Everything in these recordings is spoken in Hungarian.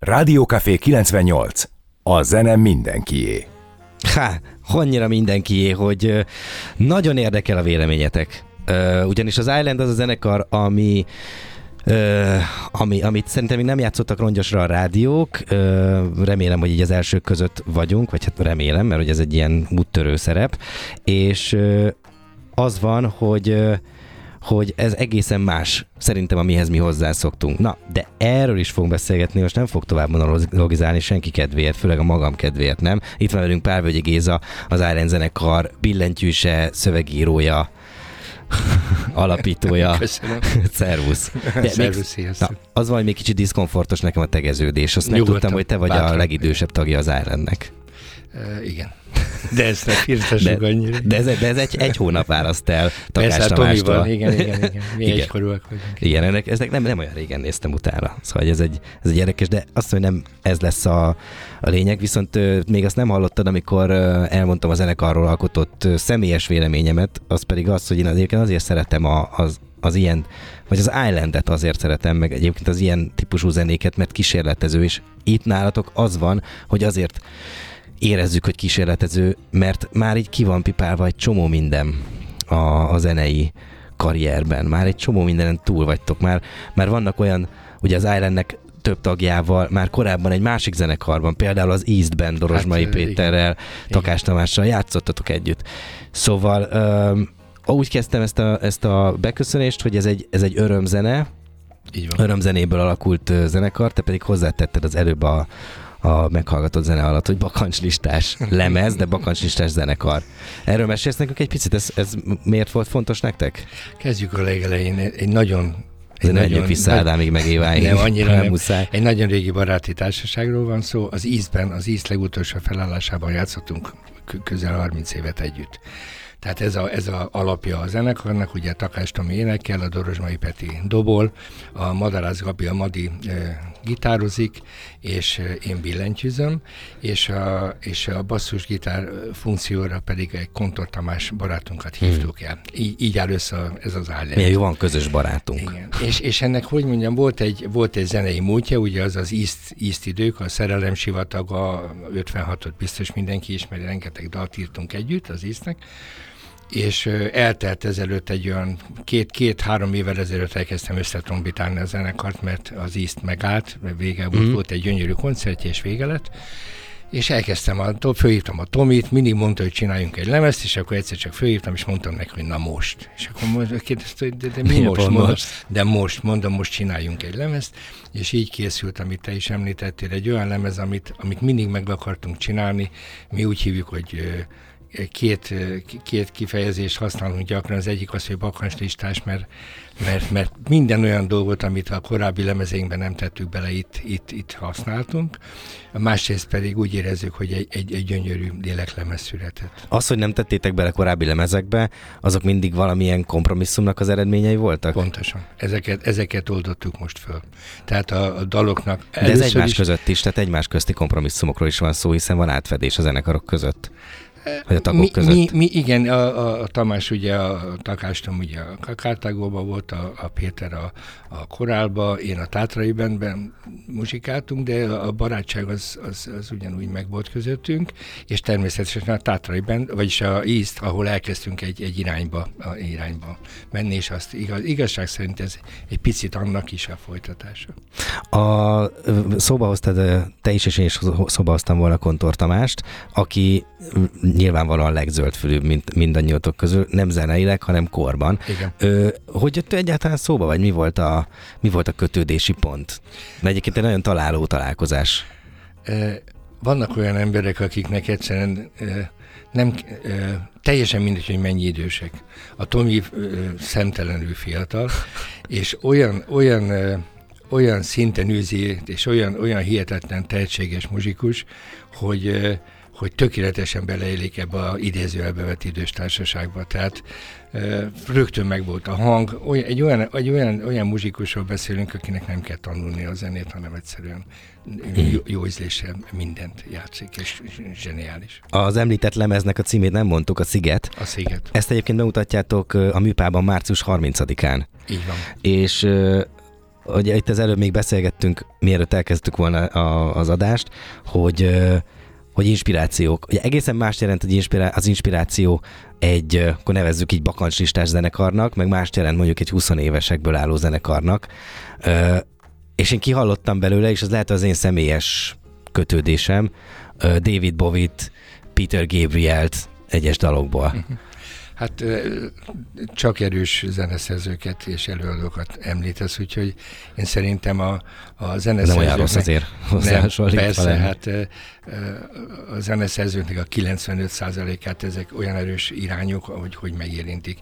Rádiókafé 98. A zene mindenkié. Há, annyira mindenkié, hogy nagyon érdekel a véleményetek. Ugyanis az Island az a zenekar, ami Ö, ami, amit szerintem még nem játszottak rongyosra a rádiók, ö, remélem, hogy így az elsők között vagyunk, vagy hát remélem, mert hogy ez egy ilyen úttörő szerep, és ö, az van, hogy ö, hogy ez egészen más, szerintem, amihez mi hozzászoktunk. Na, de erről is fogunk beszélgetni, most nem fog tovább monologizálni senki kedvéért, főleg a magam kedvéért, nem? Itt van velünk Pálvölgyi Géza, az Iron zenekar billentyűse, szövegírója, alapítója. Köszönöm. Szervusz. De még- Szervusz, sziasztok. Na, az valami még kicsit diszkomfortos nekem a tegeződés. Azt Nyugodtan, megtudtam, hogy te vagy a bátran. legidősebb tagja az Islandnek. Uh, igen. De ezt ne firtassuk annyira. De ez, de ez egy, egy hónap választ el Takás Persze, hát Tamástól. Tomival, igen, igen, igen. Mi Igen. egykorúak vagyunk. Igen, ennek, ezek nem, nem olyan régen néztem utána. Szóval ez egy, ez egy érdekes, de azt mondom, hogy nem ez lesz a, a lényeg, viszont még azt nem hallottad, amikor elmondtam a zenekarról alkotott személyes véleményemet, az pedig az, hogy én azért, azért szeretem a, az, az ilyen, vagy az Islandet azért szeretem, meg egyébként az ilyen típusú zenéket, mert kísérletező, és itt nálatok az van, hogy azért érezzük, hogy kísérletező, mert már így ki van pipálva egy csomó minden a, a zenei karrierben. Már egy csomó mindenen túl vagytok. Már, már vannak olyan, ugye az Islandnek több tagjával, már korábban egy másik zenekarban, például az East Band Dorozsmai Hát, ö, Péterrel, Takás Tamással játszottatok együtt. Szóval öm, úgy kezdtem ezt a, ezt a beköszönést, hogy ez egy, ez egy örömzene, Így van. örömzenéből alakult ö, zenekar, te pedig hozzátetted az előbb a, a meghallgatott zene alatt, hogy bakancslistás lemez, de bakancslistás zenekar. Erről mesélsz nekünk egy picit, ez, ez miért volt fontos nektek? Kezdjük a legelején. Egy nagyon... Ezért ne menjünk vissza Ádámig, meg Éváig. Nem, annyira nem. muszáj. Egy nagyon régi baráti társaságról van szó. Az Eastben, az East legutolsó felállásában játszottunk közel 30 évet együtt. Tehát ez a, ez a alapja a zenekarnak, ugye Takás Tomi énekel, a Dorozsmai Peti dobol, a Madarász Gabi a Madi e, gitározik, és e, én billentyűzöm, és a, és a basszusgitár funkcióra pedig egy Kontor Tamás barátunkat hívtuk el. Így, így áll össze ez az állás. Milyen jó van közös barátunk. Igen. És, és ennek, hogy mondjam, volt egy, volt egy zenei múltja, ugye az az East, East idők, a Szerelem sivataga, 56-ot biztos mindenki ismeri, rengeteg dalt írtunk együtt az Eastnek, és eltelt ezelőtt egy olyan két-két-három évvel ezelőtt elkezdtem összetrombitálni a zenekart, mert az East megállt, mert vége volt, Mhm. volt egy gyönyörű koncertje, és vége lett, és elkezdtem, a, fölhívtam a Tomit, mindig mondta, hogy csináljunk egy lemezt, és akkor egyszer csak fölhívtam, és mondtam neki, hogy na most. És akkor kérdezte, hogy de, de mi Mi most? Mondom, most? de most, mondom, most csináljunk egy lemezt, és így készült, amit te is említettél, egy olyan lemez, amit, amit mindig meg akartunk csinálni, mi úgy hívjuk, hogy két, két kifejezést használunk gyakran, az egyik az, hogy bakancslistás, mert, mert, mert minden olyan dolgot, amit a korábbi lemezeinkben nem tettük bele, itt, itt, itt használtunk. A másrészt pedig úgy érezzük, hogy egy, egy, egy gyönyörű léleklemez született. Az, hogy nem tettétek bele korábbi lemezekbe, azok mindig valamilyen kompromisszumnak az eredményei voltak? Pontosan. Ezeket, ezeket oldottuk most föl. Tehát a, a daloknak De ez egymás is, között is, tehát egymás közti kompromisszumokról is van szó, hiszen van átfedés a zenekarok között. Vagy a tagok mi, között. Mi, mi, igen, a, a, a Tamás ugye, a Takástom ugye a Kártágóban volt, a, a Péter a, a Korálba, én a Tátrai Bandben muzsikáltunk, de a barátság az, az, az ugyanúgy meg volt közöttünk, és természetesen a Tátrai Band, vagyis a East, ahol elkezdtünk egy, egy irányba, a irányba menni, és azt igaz, igazság szerint ez egy picit annak is a folytatása. A, szóba hoztad, te is és én is szóba hoztam volna Kontor Tamást, aki nyilvánvalóan legzöldfülűbb, mint mindannyiótok közül, nem zeneileg, hanem korban. Igen. Ö, hogy jött egyáltalán szóba, vagy mi volt, a, mi volt a kötődési pont? Mert egyébként egy nagyon találó találkozás. Vannak olyan emberek, akiknek egyszerűen nem teljesen mindegy, hogy mennyi idősek. A Tomi szemtelenül fiatal, és olyan, olyan, olyan szinten űzi, és olyan, olyan hihetetlen tehetséges muzsikus, hogy hogy tökéletesen beleélik ebbe a idézőjelbe vett idős társaságba. Tehát rögtön megvolt a hang. Olyan, egy, olyan, egy olyan, olyan muzsikusról beszélünk, akinek nem kell tanulni a zenét, hanem egyszerűen jó, jó ízléssel mindent játszik, és zseniális. Az említett lemeznek a címét nem mondtuk, a Sziget. A sziget. Ezt egyébként bemutatjátok a műpában március 30-án. Így van. És ugye itt az előbb még beszélgettünk, mielőtt elkezdtük volna a, az adást, hogy hogy inspirációk. Ugye egészen más jelent hogy inspirá- az inspiráció egy, akkor nevezzük így bakancslistás zenekarnak, meg más jelent mondjuk egy 20 évesekből álló zenekarnak. És én kihallottam belőle, és az lehet az én személyes kötődésem, David Bovit, Peter Gabrielt egyes dalokból. Uh-huh. Hát csak erős zeneszerzőket és előadókat említesz, úgyhogy én szerintem a, a zeneszerzőknek... Nem olyan rossz azért nem, Persze, valami. hát a zeneszerzőknek a 95%-át ezek olyan erős irányok, hogy, hogy megérintik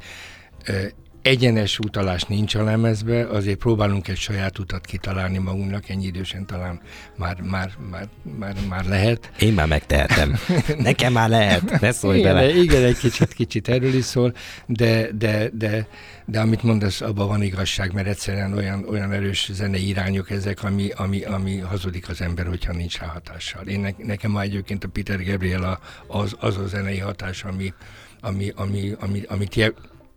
egyenes utalás nincs a lemezbe, azért próbálunk egy saját utat kitalálni magunknak, ennyi idősen talán már, már, már, már, már lehet. Én már megtehetem. Nekem már lehet, ne szólj igen, bele. Igen, egy kicsit, kicsit erről is szól, de, de, de, de amit mondasz, abban van igazság, mert egyszerűen olyan, olyan erős zenei irányok ezek, ami, ami, ami hazudik az ember, hogyha nincs rá hatással. Én ne, nekem már egyébként a Peter Gabriel az, az a zenei hatás, ami, ami, ami, ami, amit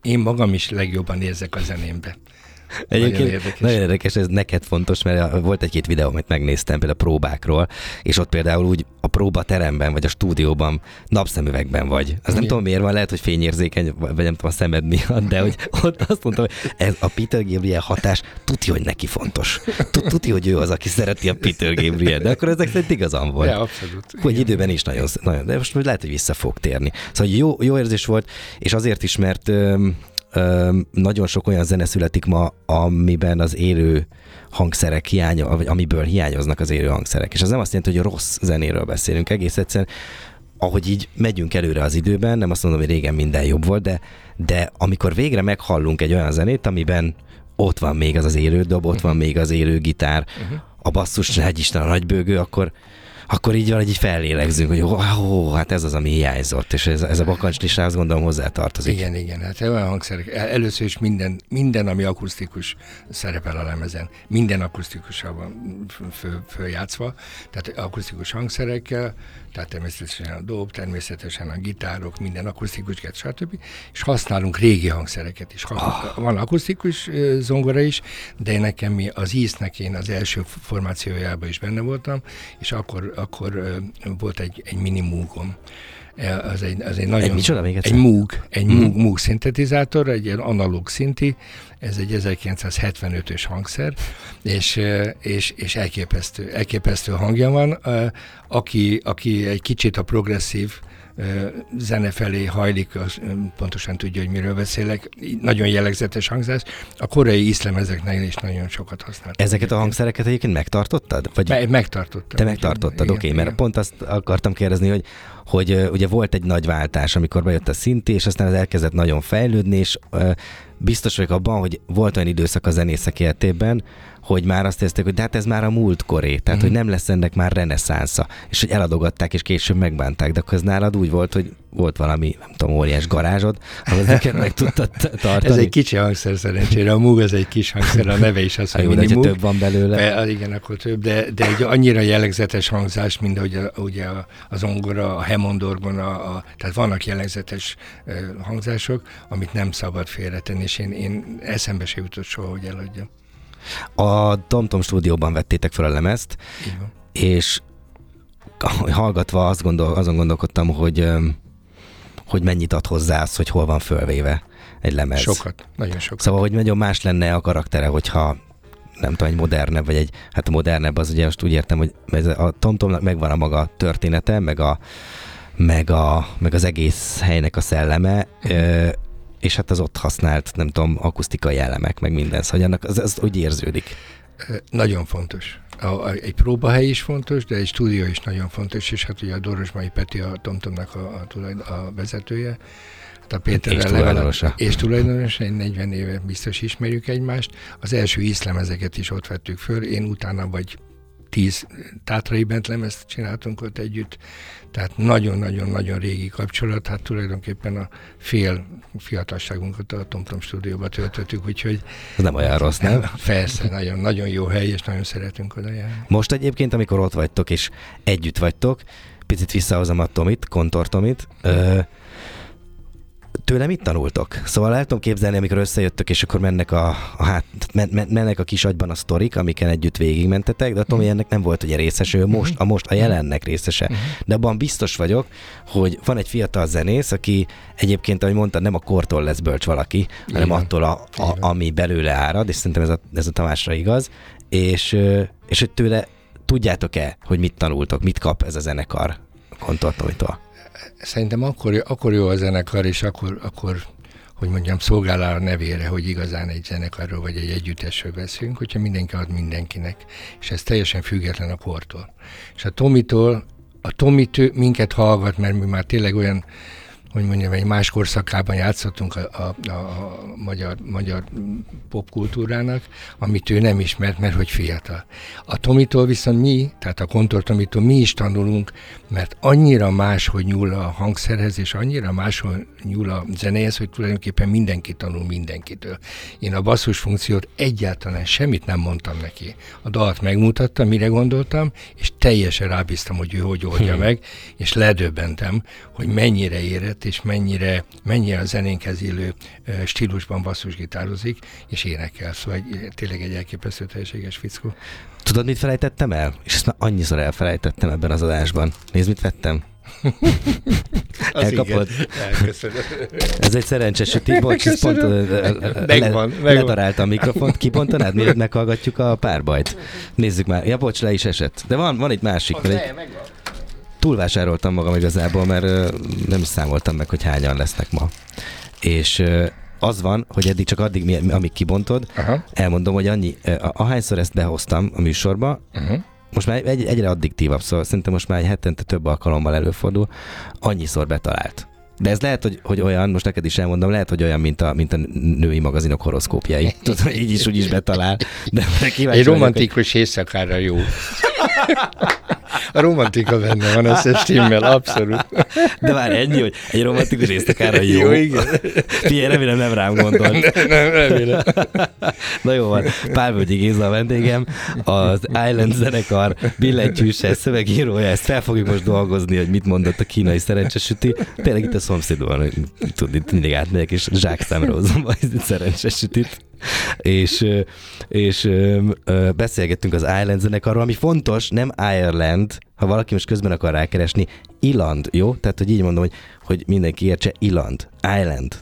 én magam is legjobban érzek a zenémbe. Egyébként nagyon érdekes. nagyon érdekes, ez neked fontos, mert volt egy-két videó, amit megnéztem például a próbákról, és ott például úgy a próbateremben, vagy a stúdióban napszemüvegben vagy. Az nem tudom miért van, lehet, hogy fényérzékeny, vagy nem tudom a szemed miatt, de hogy ott azt mondtam, hogy ez a Peter Gabriel hatás, tudja, hogy neki fontos. Tudja, hogy ő az, aki szereti a Peter Gabriel, de akkor ezek szerint igazam volt. Ja, abszolút. Hogy időben is nagyon, nagyon, de most lehet, hogy vissza fog térni. Szóval jó, jó érzés volt, és azért is, mert nagyon sok olyan zene születik ma, amiben az élő hangszerek hiánya, vagy amiből hiányoznak az élő hangszerek. És az nem azt jelenti, hogy rossz zenéről beszélünk, egész egyszerűen ahogy így megyünk előre az időben, nem azt mondom, hogy régen minden jobb volt, de, de amikor végre meghallunk egy olyan zenét, amiben ott van még az az élő dob, ott van még az élő gitár, uh-huh. a basszus, egy Isten a nagybőgő, akkor, akkor így van, így fellélegzünk, hogy ó, ó, hát ez az, ami hiányzott, és ez, ez a bakancs azt gondolom hozzá tartozik. Igen, igen, hát olyan hangszerek. Először is minden, minden ami akusztikus szerepel a lemezen. Minden föl, följátszva, tehát akusztikus hangszerekkel, tehát természetesen a dob, természetesen a gitárok, minden akusztikus, stb. És használunk régi hangszereket is. Oh. Van akusztikus zongora is, de nekem mi az íznek én az első formációjában is benne voltam, és akkor, akkor volt egy, egy mini múgom. E, az egy, az egy nagyon... Egy micsoda még Egy Moog, egy mm. Moog, Moog szintetizátor, egy ilyen analóg szinti, ez egy 1975-ös hangszer, és, és, és elképesztő, elképesztő hangja van. Aki, aki egy kicsit a progresszív zene felé hajlik, az pontosan tudja, hogy miről beszélek. Nagyon jellegzetes hangzás. A koreai iszlemezeknél is nagyon sokat használt. Ezeket a hangszereket egyébként megtartottad? Vagy... Me- megtartottam. Te megtartottad, oké, okay, mert pont azt akartam kérdezni, hogy hogy ugye volt egy nagy váltás, amikor bejött a szinti, és aztán az elkezdett nagyon fejlődni, és biztos vagyok abban, hogy volt olyan időszak a zenészek életében, hogy már azt érezték, hogy de hát ez már a múltkoré, tehát mm. hogy nem lesz ennek már reneszánsza, és hogy eladogatták, és később megbánták, de akkor ez nálad úgy volt, hogy volt valami, nem tudom, óriás garázsod, ahol ezeket meg tudtad tartani. Ez egy kicsi hangszer szerencsére, a Moog az egy kis hangszer, a neve is az, hogy jó, de több van belőle. Be, igen, akkor több, de, de egy annyira jellegzetes hangzás, mint ahogy a, ugye az ongora, a hemondorgon, a, a, tehát vannak jellegzetes hangzások, amit nem szabad félretenni, és én, én eszembe se jutott soha, hogy eladjam. A TomTom stúdióban vettétek fel a lemezt, és hallgatva azt gondol, azon gondolkodtam, hogy hogy mennyit ad hozzá az, hogy hol van fölvéve egy lemez. Sokat, nagyon sokat. Szóval, hogy nagyon más lenne a karaktere, hogyha nem tudom, egy modernebb, vagy egy, hát a modernebb az ugye most úgy értem, hogy ez a TomTomnak megvan a maga története, meg, a, meg, a, meg az egész helynek a szelleme, mm és hát az ott használt, nem tudom, akusztikai elemek, meg minden, szóval annak az, az úgy érződik. Nagyon fontos. A, a, egy próbahely is fontos, de egy stúdió is nagyon fontos, és hát ugye a Dorosmai Peti a Tomtomnak a, a, a vezetője, a Péter és tulajdonosa. És tulajdonosa, én 40 éve biztos ismerjük egymást. Az első ízlemezeket is ott vettük föl, én utána vagy tíz tátrai bentlemezt csináltunk ott együtt, tehát nagyon-nagyon-nagyon régi kapcsolat, hát tulajdonképpen a fél fiatalságunkat a TomTom stúdióba töltöttük, úgyhogy... Ez nem olyan rossz, nem? Persze, nagyon, nagyon jó hely, és nagyon szeretünk oda járni. Most egyébként, amikor ott vagytok, és együtt vagytok, picit visszahozom a Tomit, Kontor Tomit, ö, tőle mit tanultok? Szóval el tudom képzelni, amikor összejöttök, és akkor mennek a, a, hát, men, men, mennek a kis agyban a sztorik, amiken együtt végigmentetek, de a Tomi ennek nem volt ugye részes, ő most, a most a jelennek részese. De abban biztos vagyok, hogy van egy fiatal zenész, aki egyébként, ahogy mondtad, nem a kortól lesz bölcs valaki, hanem van. attól, a, a, ami belőle árad, és szerintem ez a, ez a Tamásra igaz, és, és hogy tőle tudjátok-e, hogy mit tanultok, mit kap ez a zenekar Kontor Tomitól? Szerintem akkor, akkor jó a zenekar, és akkor, akkor hogy mondjam, szolgál a nevére, hogy igazán egy zenekarról vagy egy együttesről beszélünk, hogyha mindenki ad mindenkinek. És ez teljesen független a kortól. És a Tomitól, a Tomit ő minket hallgat, mert mi már tényleg olyan, hogy mondjam, egy más korszakában játszottunk a, a, a, magyar, magyar popkultúrának, amit ő nem ismert, mert hogy fiatal. A Tomitól viszont mi, tehát a Kontor Tomitól mi is tanulunk, mert annyira más, hogy nyúl a hangszerhez, és annyira máshol nyúl a zenéhez, hogy tulajdonképpen mindenki tanul mindenkitől. Én a basszus funkciót egyáltalán semmit nem mondtam neki. A dalt megmutattam, mire gondoltam, és teljesen rábíztam, hogy ő hogy oldja meg, és ledöbbentem, hogy mennyire érett, és mennyire, mennyire a zenénkhez illő stílusban basszusgitározik, és énekel. Szóval egy, tényleg egy elképesztő teljességes fickó. Tudod, mit felejtettem el? És ezt már annyiszor elfelejtettem ebben az adásban. Nézd, mit vettem. Elkapod? Elköszönöm. Ez egy szerencsés süti, bocs, ez pont Megvan, le- megvan. ledarálta a mikrofont, kibontanád, mielőtt meghallgatjuk a párbajt? Nézzük már, ja bocs, le is esett. De van, van itt másik, mert egy, túlvásároltam magam igazából, mert nem is számoltam meg, hogy hányan lesznek ma. És az van, hogy eddig csak addig, mi- amíg kibontod, Aha. elmondom, hogy annyi, ahányszor ezt behoztam a műsorba, Uh-huh. most már egy, egyre addiktívabb, szóval szerintem most már egy hetente több alkalommal előfordul, annyiszor betalált. De ez lehet, hogy, hogy olyan, most neked is elmondom, lehet, hogy olyan, mint a, mint a női magazinok horoszkópjai. Tudod, így is, úgy is betalál. De kíváncsi Egy vagyok, romantikus éjszakára jó. A romantika benne van, ez stimmel, abszolút. De már ennyi, hogy egy romantikus éjszakára jó. Jó, igen. Figyelj, remélem nem rám gondolt. Nem, nem, remélem. Na jó van, Pálvölgyi Géza a vendégem, az Island zenekar billentyűse, szövegírója, ezt fel fogjuk most dolgozni, hogy mit mondott a kínai szerencsesüti. Tényleg itt a szomszédban, tudni, mindig átmegyek, és zsák szemre hozom a szerencsesütit. És, és beszélgettünk az Island zenekarról, ami fontos, nem Ireland, ha valaki most közben akar rákeresni, Iland, jó? Tehát, hogy így mondom, hogy, hogy mindenki értse, Iland, Island.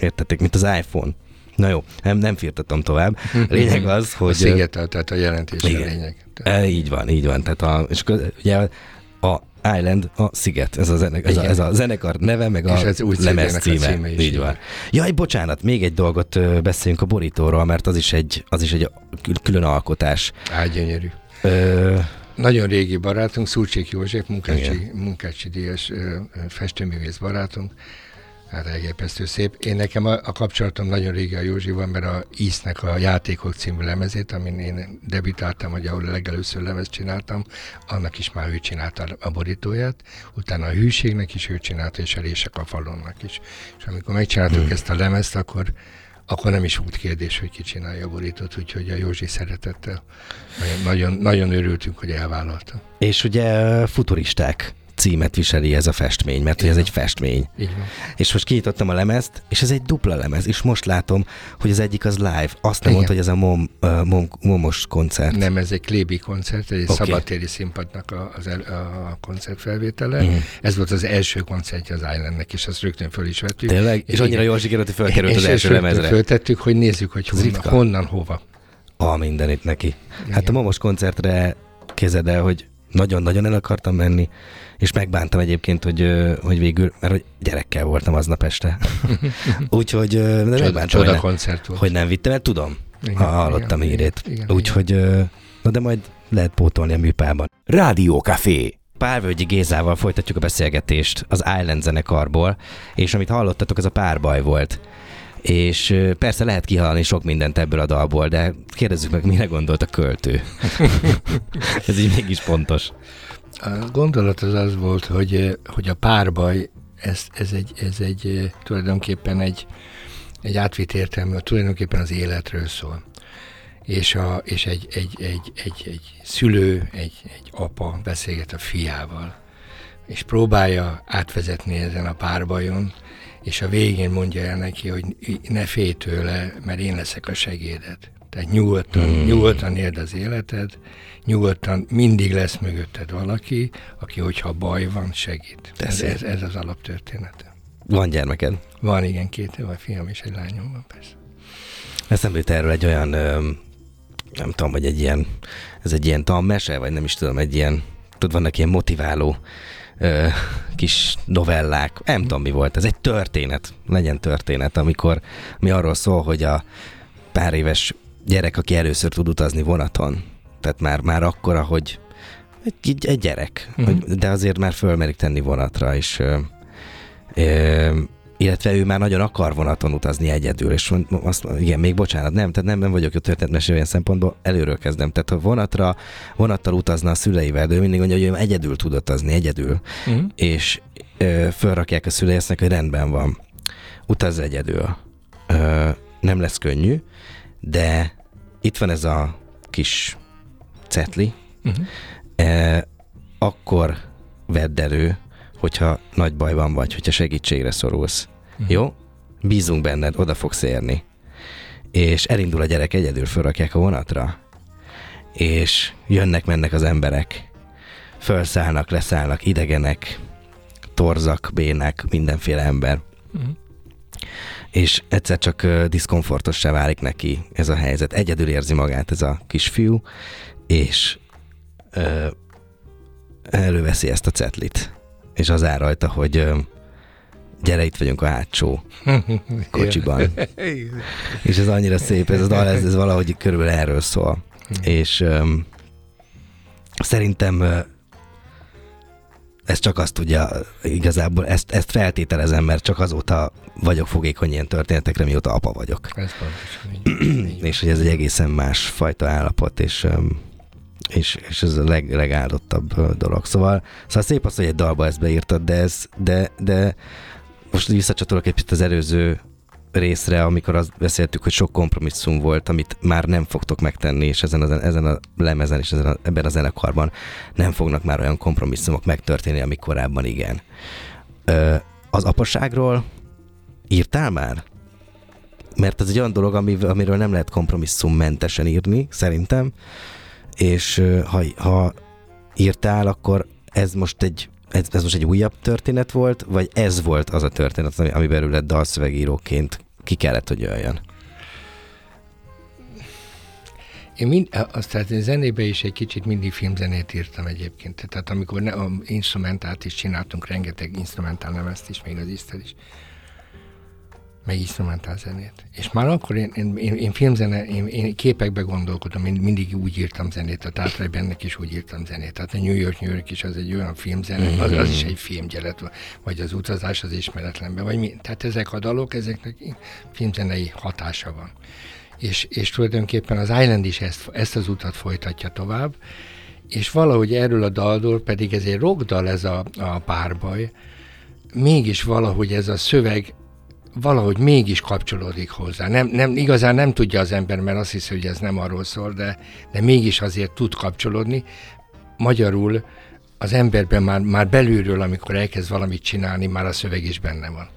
Értették, mint az iPhone. Na jó, nem, nem firtatom tovább. Lényeg az, A hogy... szigetel, tehát a jelentés a Igen. lényeg. E, így van, így van. Tehát a, és akkor, ugye a Island, a sziget, ez a, zene, ez a, ez a zenekar neve, meg a És ez új lemez CD-nek a címe. címe is, így van. Jaj, bocsánat, még egy dolgot beszéljünk a borítóról, mert az is egy, az is egy kül- külön alkotás. Á, gyönyörű. Ö, Nagyon régi barátunk, Szurcsék József, Munkácsi, Munkácsi díjas festőművész barátunk. Hát elképesztő szép. Én nekem a, a kapcsolatom nagyon régi a Józsival, mert a Íznek a Játékok című lemezét, amin én debütáltam, vagy ahol legelőször lemezt csináltam, annak is már ő csinálta a borítóját, utána a Hűségnek is ő csinálta, és a Rések a falonnak is. És amikor megcsináltuk hmm. ezt a lemezt, akkor akkor nem is volt kérdés, hogy ki csinálja a borítót, úgyhogy a Józsi szeretettel. Nagyon, nagyon, nagyon örültünk, hogy elvállalta. és ugye ö, futuristák címet viseli ez a festmény, mert hogy ez egy festmény. Van. És most kinyitottam a lemezt, és ez egy dupla lemez, és most látom, hogy az egyik az live. Azt nem Igen. mondta, hogy ez a mom, uh, mom, momos koncert. Nem, ez egy Klébi koncert, egy okay. szabadtéri színpadnak a, az el, a koncertfelvétele. Mhm. Mm. Ez volt az első koncertje az Islandnek, és azt rögtön föl is vettük. Tényleg? És annyira jól sikerült, hogy felkerült és, az első lemezre. föltettük, hogy nézzük, hogy honnan, honnan, hova. A mindenit neki. Hát a Igen. momos koncertre kézed el, hogy nagyon-nagyon el akartam menni, és megbántam egyébként, hogy, hogy végül, mert hogy gyerekkel voltam aznap este. Úgyhogy de megbántam, hogy, csoda ne, koncert volt. hogy nem vittem, mert tudom, Igen, ha hallottam igen, hírét. Úgyhogy, na de majd lehet pótolni a műpában. Rádió Café. Pálvölgyi Gézával folytatjuk a beszélgetést az Island zenekarból, és amit hallottatok, az a párbaj volt. És persze lehet kihallani sok mindent ebből a dalból, de kérdezzük meg, mire gondolt a költő. Ez így mégis pontos. A gondolat az az volt, hogy, hogy a párbaj, ez, ez, egy, ez egy tulajdonképpen egy, egy átvitt értelmű, tulajdonképpen az életről szól. És, a, és egy, egy, egy, egy, egy szülő, egy, egy apa beszélget a fiával, és próbálja átvezetni ezen a párbajon, és a végén mondja el neki, hogy ne félj tőle, mert én leszek a segédet. Tehát nyugodtan, hmm. nyugodtan éld az életed, nyugodtan mindig lesz mögötted valaki, aki, hogyha baj van, segít. Ez, ez, ez az alaptörténete. Van gyermeked? Van, igen, két vagy fiam és egy lányom van, persze. Eszembe jut erről egy olyan, nem tudom, hogy egy ilyen, ez egy ilyen tanmese, vagy nem is tudom, egy ilyen, tudod, vannak ilyen motiváló ö, kis novellák, nem tudom mi volt, ez. Egy történet, legyen történet, amikor mi arról szól, hogy a pár éves gyerek, aki először tud utazni vonaton, tehát már, már akkora, hogy egy, egy gyerek, uh-huh. de azért már fölmerik tenni vonatra, és ö, ö, illetve ő már nagyon akar vonaton utazni egyedül, és azt, igen, még bocsánat, nem, tehát nem, nem vagyok a történetmesélő olyan szempontból, előről kezdem. Tehát ha vonatra, vonattal utazna a szüleivel, de ő mindig mondja, hogy ő egyedül tud utazni, egyedül, uh-huh. és ö, fölrakják a szülei, azt hogy rendben van, utaz egyedül. Ö, nem lesz könnyű, de itt van ez a kis cetli, uh-huh. e, akkor vedd elő, hogyha nagy bajban vagy, hogyha segítségre szorulsz. Uh-huh. Jó? Bízunk benned, oda fogsz érni. És elindul a gyerek egyedül, fölrakják a vonatra, és jönnek-mennek az emberek, felszállnak, leszállnak, idegenek, torzak, bének, mindenféle ember. Uh-huh. És egyszer csak uh, diszkomfortossá válik neki ez a helyzet. Egyedül érzi magát ez a kisfiú, és uh, előveszi ezt a cetlit. És az áll rajta, hogy uh, gyere, itt vagyunk a hátsó kocsiban. és ez annyira szép, ez az dal, ez, ez valahogy körülbelül erről szól. és um, szerintem uh, ez csak azt tudja, igazából ezt, ezt feltételezem, mert csak azóta vagyok fogékony ilyen történetekre, mióta apa vagyok. Ez pontosan és hogy ez egy egészen más fajta állapot, és és, és ez a leg, legáldottabb dolog. Szóval, szóval szép az, hogy egy dalba ezt beírtad, de ez, de, de most visszacsatolok egy picit az előző részre, amikor azt beszéltük, hogy sok kompromisszum volt, amit már nem fogtok megtenni, és ezen a, ezen a lemezen és ezen a, ebben a zenekarban nem fognak már olyan kompromisszumok megtörténni, amik korábban igen. Ö, az apaságról írtál már? Mert ez egy olyan dolog, amiről nem lehet kompromisszummentesen írni, szerintem, és ha, ha írtál, akkor ez most egy ez, ez most egy újabb történet volt, vagy ez volt az a történet, ami, ami belőle dalszövegíróként ki kellett, hogy jöjjön? Én mind, azt tehát zenébe is egy kicsit mindig filmzenét írtam egyébként. Tehát amikor ne, a instrumentát is csináltunk, rengeteg instrumentál ezt is, még az Isztel is meg instrumentál zenét. És már akkor én, én, én, én filmzene, én, én képekbe gondolkodom, én mindig úgy írtam zenét, a Tátrai bennek is úgy írtam zenét. Tehát a New York, New York is az egy olyan filmzene, az, az is egy filmgyelet, vagy az utazás az ismeretlenbe, vagy mi. Tehát ezek a dalok, ezeknek filmzenei hatása van. És, és tulajdonképpen az Island is ezt, ezt az utat folytatja tovább, és valahogy erről a daldól, pedig ez egy rockdal ez a, a párbaj, mégis valahogy ez a szöveg valahogy mégis kapcsolódik hozzá. Nem, nem, igazán nem tudja az ember, mert azt hiszi, hogy ez nem arról szól, de, de mégis azért tud kapcsolódni. Magyarul az emberben már, már belülről, amikor elkezd valamit csinálni, már a szöveg is benne van.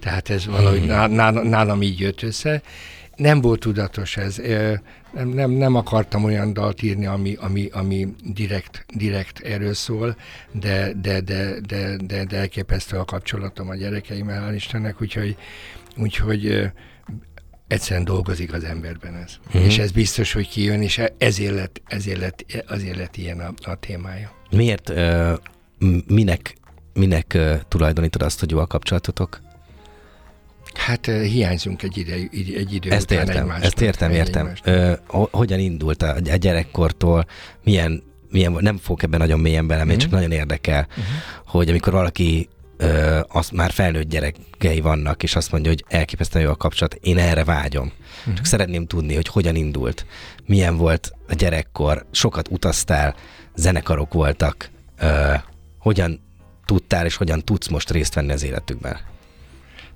Tehát ez valahogy hmm. nálam így jött össze, nem volt tudatos ez. Nem, nem, nem akartam olyan dalt írni, ami, ami, ami direkt, direkt erről szól, de, de, de, de, de, de elképesztő a kapcsolatom a gyerekeimmel, hál' Istennek, úgyhogy, úgyhogy egyszerűen dolgozik az emberben ez. Mm-hmm. És ez biztos, hogy kijön, és ezért lett, ezért lett, azért lett ilyen a, a témája. Miért, minek, minek tulajdonítod azt, hogy jó a kapcsolatotok? Hát hiányzunk egy, ide, egy idő ezt után értem, Ezt értem, értem. Ö, hogyan indult a, a gyerekkortól, milyen, milyen, nem fogok ebben nagyon mélyen belemenni, uh-huh. csak nagyon érdekel, uh-huh. hogy amikor valaki ö, az már felnőtt gyerekei vannak, és azt mondja, hogy elképesztően jó a kapcsolat, én erre vágyom. Uh-huh. Csak szeretném tudni, hogy hogyan indult, milyen volt a gyerekkor, sokat utaztál, zenekarok voltak, ö, hogyan tudtál és hogyan tudsz most részt venni az életükben?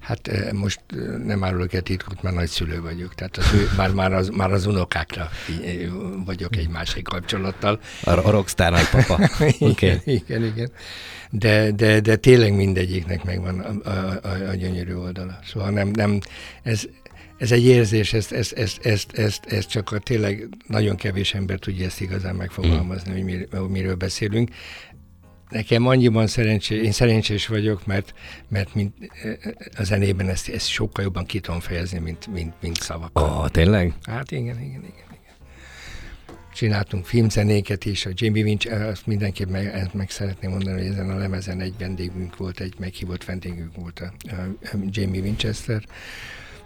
Hát eh, most eh, nem árulok egy titkot, mert nagyszülő vagyok, tehát az ő, már, már, az, már az unokákra eh, vagyok egy másik kapcsolattal. A, a rockstar nagypapa. okay. igen, igen, igen. de, de, de tényleg mindegyiknek megvan a, a, a, a gyönyörű oldala. Szóval nem, nem ez, ez egy érzés, ezt, ezt, ezt, ezt, ezt, ezt csak a tényleg nagyon kevés ember tudja ezt igazán megfogalmazni, mm. hogy mir, miről beszélünk. Nekem annyiban szerencsés, én szerencsés vagyok, mert, mert mint, a zenében ezt, ezt sokkal jobban ki tudom fejezni, mint, mint, mint szavak. Oh, tényleg? Hát igen, igen, igen. igen. Csináltunk filmzenéket is, a Jamie Winch, azt mindenképp meg, meg szeretném mondani, hogy ezen a lemezen egy vendégünk volt, egy meghívott vendégünk volt a, a Jamie Winchester,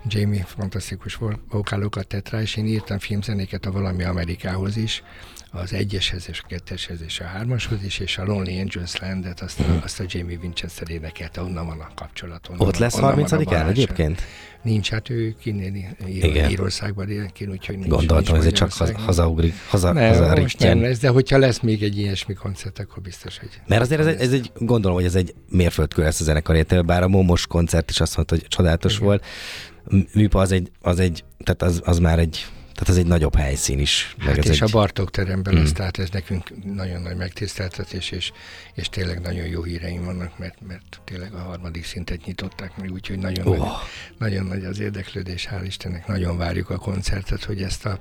Jamie fantasztikus vokálokat tett rá, és én írtam filmzenéket a Valami Amerikához is, az egyeshez és a ketteshez és a hármashoz is, és a Lonely Angels Landet, azt a, azt a Jamie Winchester énekelte, onnan van a kapcsolat. Onnan, Ott lesz 30-án egyébként? Nincs, hát ő kinéni ír, Írországban él, úgyhogy nincs. Gondoltam, hogy ez csak hazaugrik, haza, ne, haza most nem lesz, de hogyha lesz még egy ilyesmi koncert, akkor biztos, hogy... Mert azért ez, egy, ez egy, gondolom, hogy ez egy mérföldkő lesz a zenekarért, bár a Momos koncert is azt mondta, hogy csodálatos Igen. volt. Műpa az egy, az egy tehát az, az már egy tehát ez egy nagyobb helyszín is. Hát meg és egy... a Bartók teremben mm. az, tehát ez nekünk nagyon nagy megtiszteltetés, és, és tényleg nagyon jó híreim vannak, mert, mert tényleg a harmadik szintet nyitották meg, úgyhogy nagyon, oh. nagy, nagyon nagy az érdeklődés, hál' Istennek, nagyon várjuk a koncertet, hogy ezt a,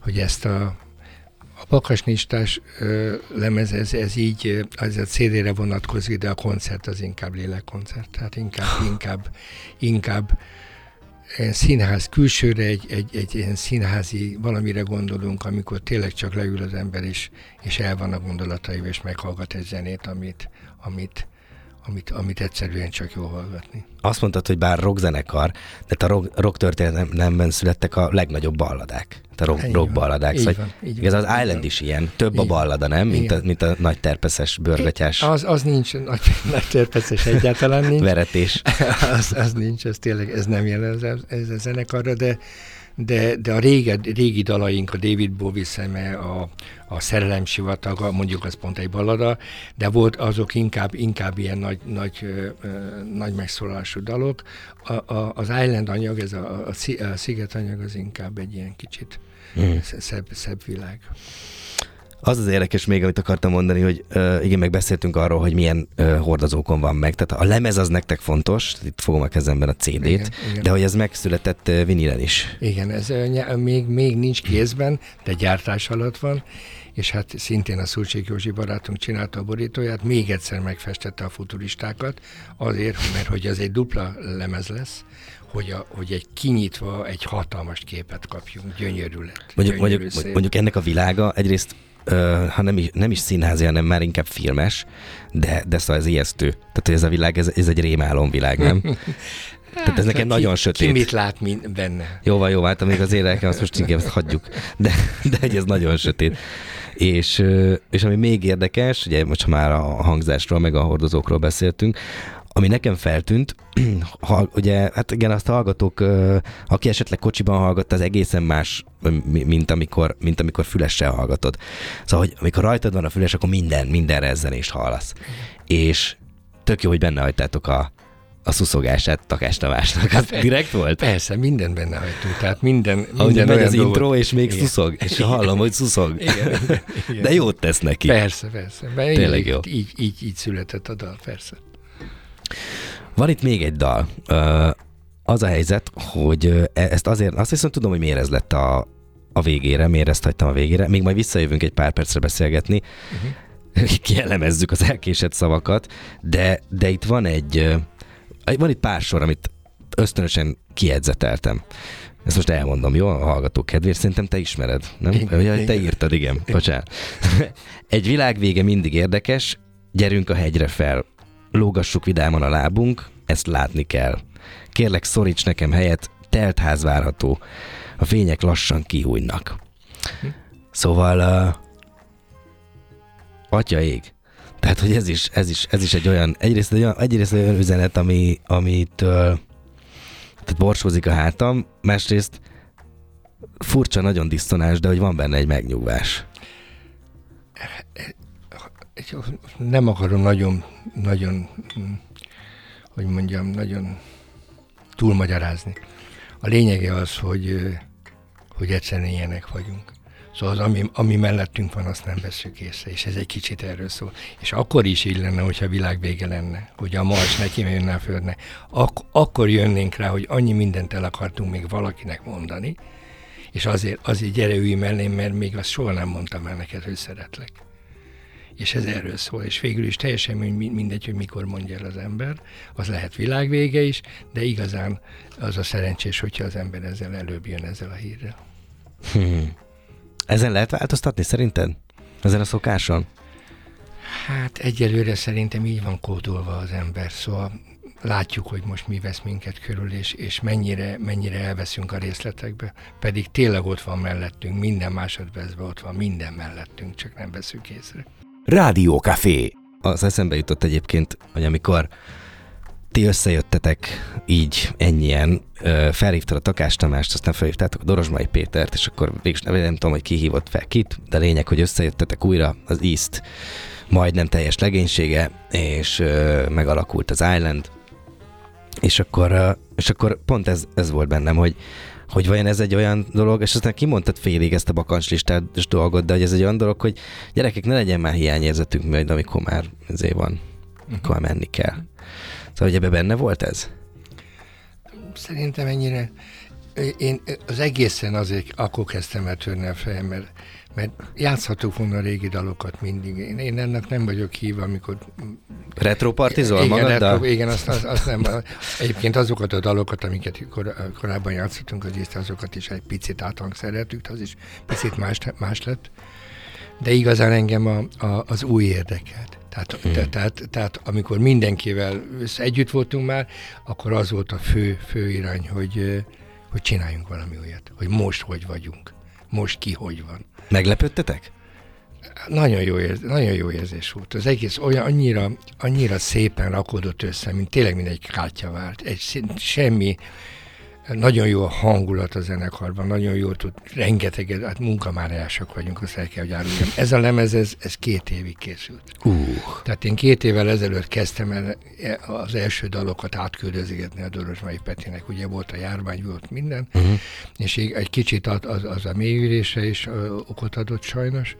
hogy ezt a, a pakasnistás ö, lemez, ez, ez így, az a CD-re vonatkozik, de a koncert az inkább lélekkoncert, tehát inkább, inkább, inkább színház külsőre, egy, egy, egy ilyen színházi valamire gondolunk, amikor tényleg csak leül az ember, és, és el van a gondolataival, és meghallgat egy zenét, amit, amit, amit, amit egyszerűen csak jó hallgatni. Azt mondtad, hogy bár rockzenekar, de a rock, rock történelemben születtek a legnagyobb balladák. A rock, rock balladák. Szóval, van, így igaz, az Island van. is ilyen. Több így a ballada, nem? Mint a, mint a nagy terpeszes, bőrgatyás. Az, az nincs, nagy, nagy terpeszes egyáltalán nincs. Veretés. az, az nincs, ez tényleg, ez nem jelen ez, ez a zenekarra, de de, de a régi, régi dalaink, a David Bowie szeme, a, a Szerelem sivataga, mondjuk az pont egy ballada, de volt azok inkább, inkább ilyen nagy, nagy, ö, ö, nagy megszólalású dalok. A, a, az Island anyag, ez a, a, a Sziget anyag az inkább egy ilyen kicsit mm. szebb, szebb világ. Az az érdekes még, amit akartam mondani, hogy uh, igen, megbeszéltünk arról, hogy milyen uh, hordozókon van meg. Tehát a lemez az nektek fontos, itt fogom a kezemben a CD-t, igen, igen. de hogy ez megszületett uh, vinilen is. Igen, ez uh, még, még nincs kézben, de gyártás alatt van és hát szintén a Szulcsik Józsi barátunk csinálta a borítóját, még egyszer megfestette a futuristákat, azért, mert hogy ez egy dupla lemez lesz, hogy, a, hogy egy kinyitva egy hatalmas képet kapjunk, gyönyörű lett. Mondjuk, gyönyörű mondjuk, mondjuk ennek a világa egyrészt ha nem is, nem is színházi, hanem már inkább filmes, de, de szóval ez ijesztő. Tehát, hogy ez a világ, ez, ez egy rémálom világ, nem? Tehát ez nekem ki, nagyon sötét. Ki mit lát min benne? Jó van, jó hát amíg az éleken, azt most inkább hagyjuk. De, de ez nagyon sötét. És, és ami még érdekes, ugye most ha már a hangzásról, meg a hordozókról beszéltünk, ami nekem feltűnt, ha, ugye, hát igen, azt hallgatók, aki esetleg kocsiban hallgatta, az egészen más, mint amikor, mint amikor fülessel hallgatod. Szóval, hogy amikor rajtad van a füles, akkor minden, minden rezzenést hallasz. És tök jó, hogy benne hagytátok a, a szuszogását Takás Tamásnak. Az direkt volt? Persze, minden benne hagytunk. Tehát minden, minden Ahogy megy az dolgot... intro, és még igen. szuszog. És hallom, hogy szuszog. Igen, igen. De jót tesz neki. Persze, persze. Mert Tényleg így, jó. Így, így, így született a dal, persze. Van itt még egy dal. Az a helyzet, hogy e, ezt azért, azt hiszem tudom, hogy miért ez lett a, a végére, miért ezt hagytam a végére. Még majd visszajövünk egy pár percre beszélgetni. Uh-huh. Kielemezzük az elkésett szavakat, de, de itt van egy, van itt pár sor, amit ösztönösen kiedzeteltem. Ezt most elmondom, jó? A hallgatók kedvéért szerintem te ismered, nem? Igen, ja, te írtad, igen. Bocsánat. Egy világ vége mindig érdekes, gyerünk a hegyre fel lógassuk vidáman a lábunk, ezt látni kell. Kérlek, szoríts nekem helyet, telt ház várható. A fények lassan kihújnak. Szóval, uh, atya ég. Tehát, hogy ez is, ez is, ez is egy olyan, egyrészt egy olyan, egyrészt egy olyan üzenet, ami, amit uh, tehát borsózik a hátam, másrészt furcsa, nagyon disztonás, de hogy van benne egy megnyugvás nem akarom nagyon, nagyon, hogy mondjam, nagyon túlmagyarázni. A lényege az, hogy, hogy egyszerűen ilyenek vagyunk. Szóval az, ami, ami mellettünk van, azt nem veszük észre, és ez egy kicsit erről szól. És akkor is így lenne, hogyha világ vége lenne, hogy a Mars neki jönne a Földne. Ak- akkor jönnénk rá, hogy annyi mindent el akartunk még valakinek mondani, és azért, azért gyere ülj mellém, mert még azt soha nem mondtam el neked, hogy szeretlek. És ez erről szól, és végül is teljesen mindegy, hogy mikor mondja el az ember, az lehet világvége is, de igazán az a szerencsés, hogyha az ember ezzel előbb jön ezzel a hírrel. Hmm. Ezen lehet változtatni szerinted? Ezen a szokáson? Hát egyelőre szerintem így van kódolva az ember, szóval látjuk, hogy most mi vesz minket körül, és, és mennyire, mennyire elveszünk a részletekbe, pedig tényleg ott van mellettünk, minden másodpercben ott van, minden mellettünk, csak nem veszünk észre. Rádió Café. Az eszembe jutott egyébként, hogy amikor ti összejöttetek így ennyien, felhívtad a Takás Tamást, aztán felhívtátok a Dorozsmai Pétert, és akkor végül nem, nem tudom, hogy ki hívott fel kit, de lényeg, hogy összejöttetek újra az East majdnem teljes legénysége, és megalakult az Island, és akkor, és akkor pont ez, ez volt bennem, hogy, hogy vajon ez egy olyan dolog, és aztán kimondtad félig ezt a bakancslistás dolgot, de hogy ez egy olyan dolog, hogy gyerekek, ne legyen már hiányérzetünk majd, amikor már ezért van, amikor menni kell. Szóval, hogy ebbe benne volt ez? Szerintem ennyire. Én az egészen azért akkor kezdtem el törni a fejem, mert mert játszhatok volna a régi dalokat mindig. Én, én ennek nem vagyok hív, amikor... Retropartizol magad? Retro, igen, azt, azt, azt nem. Egyébként azokat a dalokat, amiket kor, korábban játszottunk, az is, azokat is egy picit áthangszereltük, az is picit más, más lett. De igazán engem a, a, az új érdekelt. Tehát, hmm. te, tehát, tehát amikor mindenkivel együtt voltunk már, akkor az volt a fő, fő irány, hogy, hogy csináljunk valami olyat, hogy most hogy vagyunk, most ki hogy van. Meglepődtetek? Nagyon jó, érzés, nagyon jó érzés volt. Az egész olyan annyira, annyira szépen rakódott össze, mint tényleg mint egy kártya Egy, semmi, nagyon jó a hangulat a zenekarban, nagyon jó tud, rengeteg, hát munkamáriások vagyunk, azt el kell, hogy áruljam. Ez a lemez, ez, ez két évig készült. Uh. Tehát én két évvel ezelőtt kezdtem el az első dalokat átküldözgetni a Dorosmai Petinek, ugye volt a járvány, volt minden, uh-huh. és egy kicsit az, az a mélyülése is okot adott sajnos,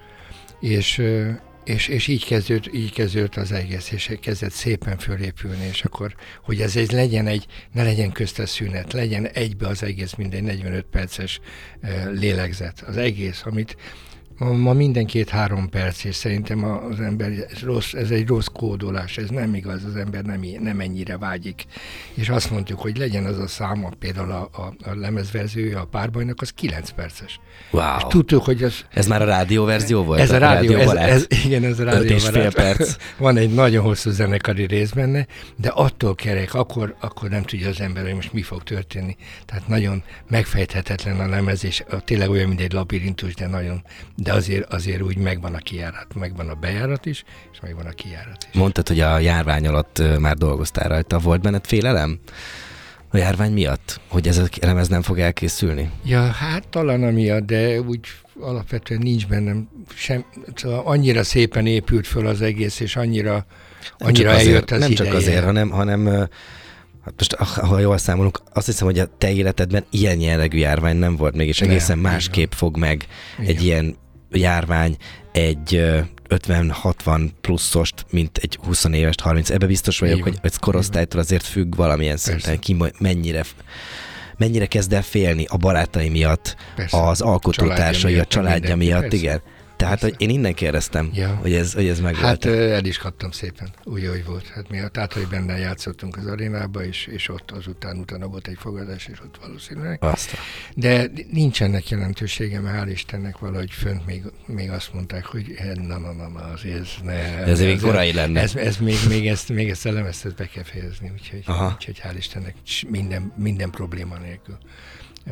és és, és így, kezdődött, így kezdődött az egész, és kezdett szépen fölépülni, és akkor, hogy ez egy legyen egy, ne legyen köztes szünet, legyen egybe az egész, minden 45 perces lélegzet. Az egész, amit Ma, ma minden két-három perc, és szerintem az ember, ez, rossz, ez egy rossz kódolás, ez nem igaz, az ember nem, nem ennyire vágyik. És azt mondjuk, hogy legyen az a száma, például a, a, a lemezverziója a párbajnak, az 9 perces. Wow. És tudtuk, hogy az... Ez már a rádióverzió volt? Ez a, rádió, ez, ez, igen, ez a rádió. perc. Van egy nagyon hosszú zenekari rész benne, de attól kerek, akkor, akkor nem tudja az ember, hogy most mi fog történni. Tehát nagyon megfejthetetlen a lemez, és tényleg olyan, mint egy labirintus, de nagyon de azért, azért úgy megvan a kijárat, megvan a bejárat is, és megvan a kijárat is. Mondtad, hogy a járvány alatt már dolgoztál rajta. Volt benned félelem? A járvány miatt? Hogy ez a lemez nem fog elkészülni? Ja, hát talán amiatt, de úgy alapvetően nincs bennem sem, szóval annyira szépen épült föl az egész, és annyira, annyira nem eljött az Nem ideje. csak azért, hanem, hanem Hát most, ha jól számolunk, azt hiszem, hogy a te életedben ilyen jellegű járvány nem volt még, és egészen nem, másképp fog meg Igen. egy ilyen járvány egy 50-60 pluszost, mint egy 20 éves, 30. Ebbe biztos vagyok, Igen. hogy ez korosztálytól azért függ valamilyen szinten, ki mennyire mennyire kezd el félni a barátai miatt, Persze. az alkotótársai, a családja miatt, Persze. igen. Tehát, hogy én innen kérdeztem, ja. hogy ez, hogy ez meg Hát el is kaptam szépen, úgy, hogy volt. Hát mi a tátai benne játszottunk az arénába, és, és ott azután utána volt egy fogadás, és ott valószínűleg. Azt. De nincsenek jelentősége, mert hál' Istennek valahogy fönt még, még azt mondták, hogy na, na, na, na azért ez ne. De ez, ez még korai lenne. Ez, ez még, még, ezt, még ezt a lemeztet be kell fejezni, úgyhogy, Aha. úgyhogy hál' Istennek minden, minden probléma nélkül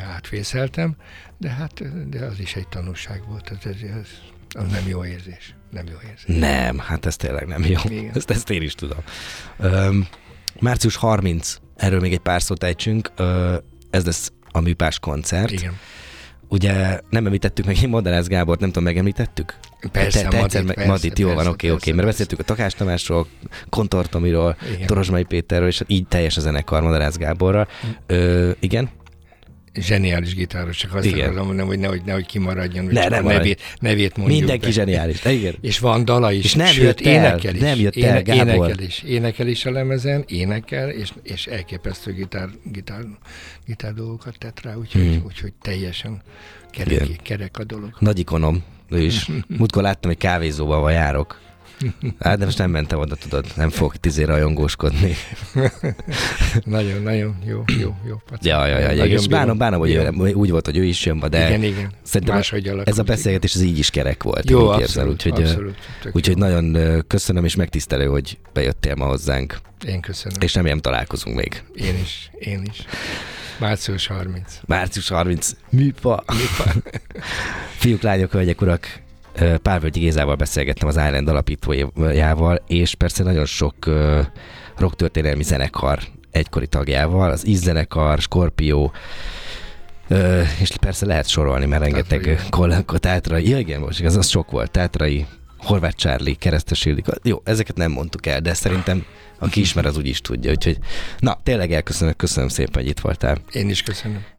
átvészeltem, de hát de az is egy tanulság volt. Ez, ez, az nem jó érzés. Nem jó érzés. Nem, hát ez tényleg nem jó. Ezt, ezt én is tudom. Um, március 30, erről még egy pár szót ejtsünk, ez lesz a műpás koncert. Igen. Ugye nem említettük meg, én Moderász Gábort, nem tudom, megemlítettük? Persze, te, te Madit, persze, Madit, jó van, oké, oké, mert beszéltük a Takás Tamásról, Kontor Tomiról, Torozsmai Péterről, és így teljes a zenekar Moderász Gáborral. Hm. Ö, igen? Zseniális gitáros, csak azt Igen. akarom mondani, hogy nehogy, nehogy kimaradjon, hogy Ne, csak ne a nevét, nevét mondjuk Mindenki be. zseniális. Igen. És van dala is, És nem sőt, jött el, énekel is. nem jött el, Gábor. énekel is, énekel is a lemezen, énekel, és, és elképesztő gitár, gitár, gitár dolgokat tett rá, úgyhogy, Hmm. úgyhogy teljesen kerek, Igen. kerek a dolog. Nagy ikonom, ő is. Múltkor láttam, hogy kávézóba van járok. Hát de most nem mentem oda, tudod, nem fog tizé rajongóskodni. Nagyon, nagyon jó, jó, jó. Paci. Ja, ja, ja, ja. És bánom, bánom, hogy nem- úgy volt, hogy ő is jön ma, de igen, igen. szerintem Máshogy ez a beszélgetés az így is kerek volt. Jó, abszolút, érzem, úgyhogy, abszolút. Úgyhogy jó. nagyon köszönöm és megtisztelő, hogy bejöttél ma hozzánk, Én köszönöm. és remélem találkozunk még. Én is, én is. Március 30. Március 30. Műpa. Fiúk, lányok, hölgyek, urak, Pálvölgyi Gézával beszélgettem az Island alapítójával, és persze nagyon sok rocktörténelmi zenekar egykori tagjával, az Íz zenekar, Scorpio, ö, és persze lehet sorolni, mert rengeteg kollégó, Tátrai, ja igen, most az, az sok volt, Tátrai, Horváth Charlie, Keresztes Ildikó. Jó, ezeket nem mondtuk el, de szerintem aki ismer, az úgy is tudja. Úgyhogy, na, tényleg elköszönök, köszönöm szépen, hogy itt voltál. Én is köszönöm.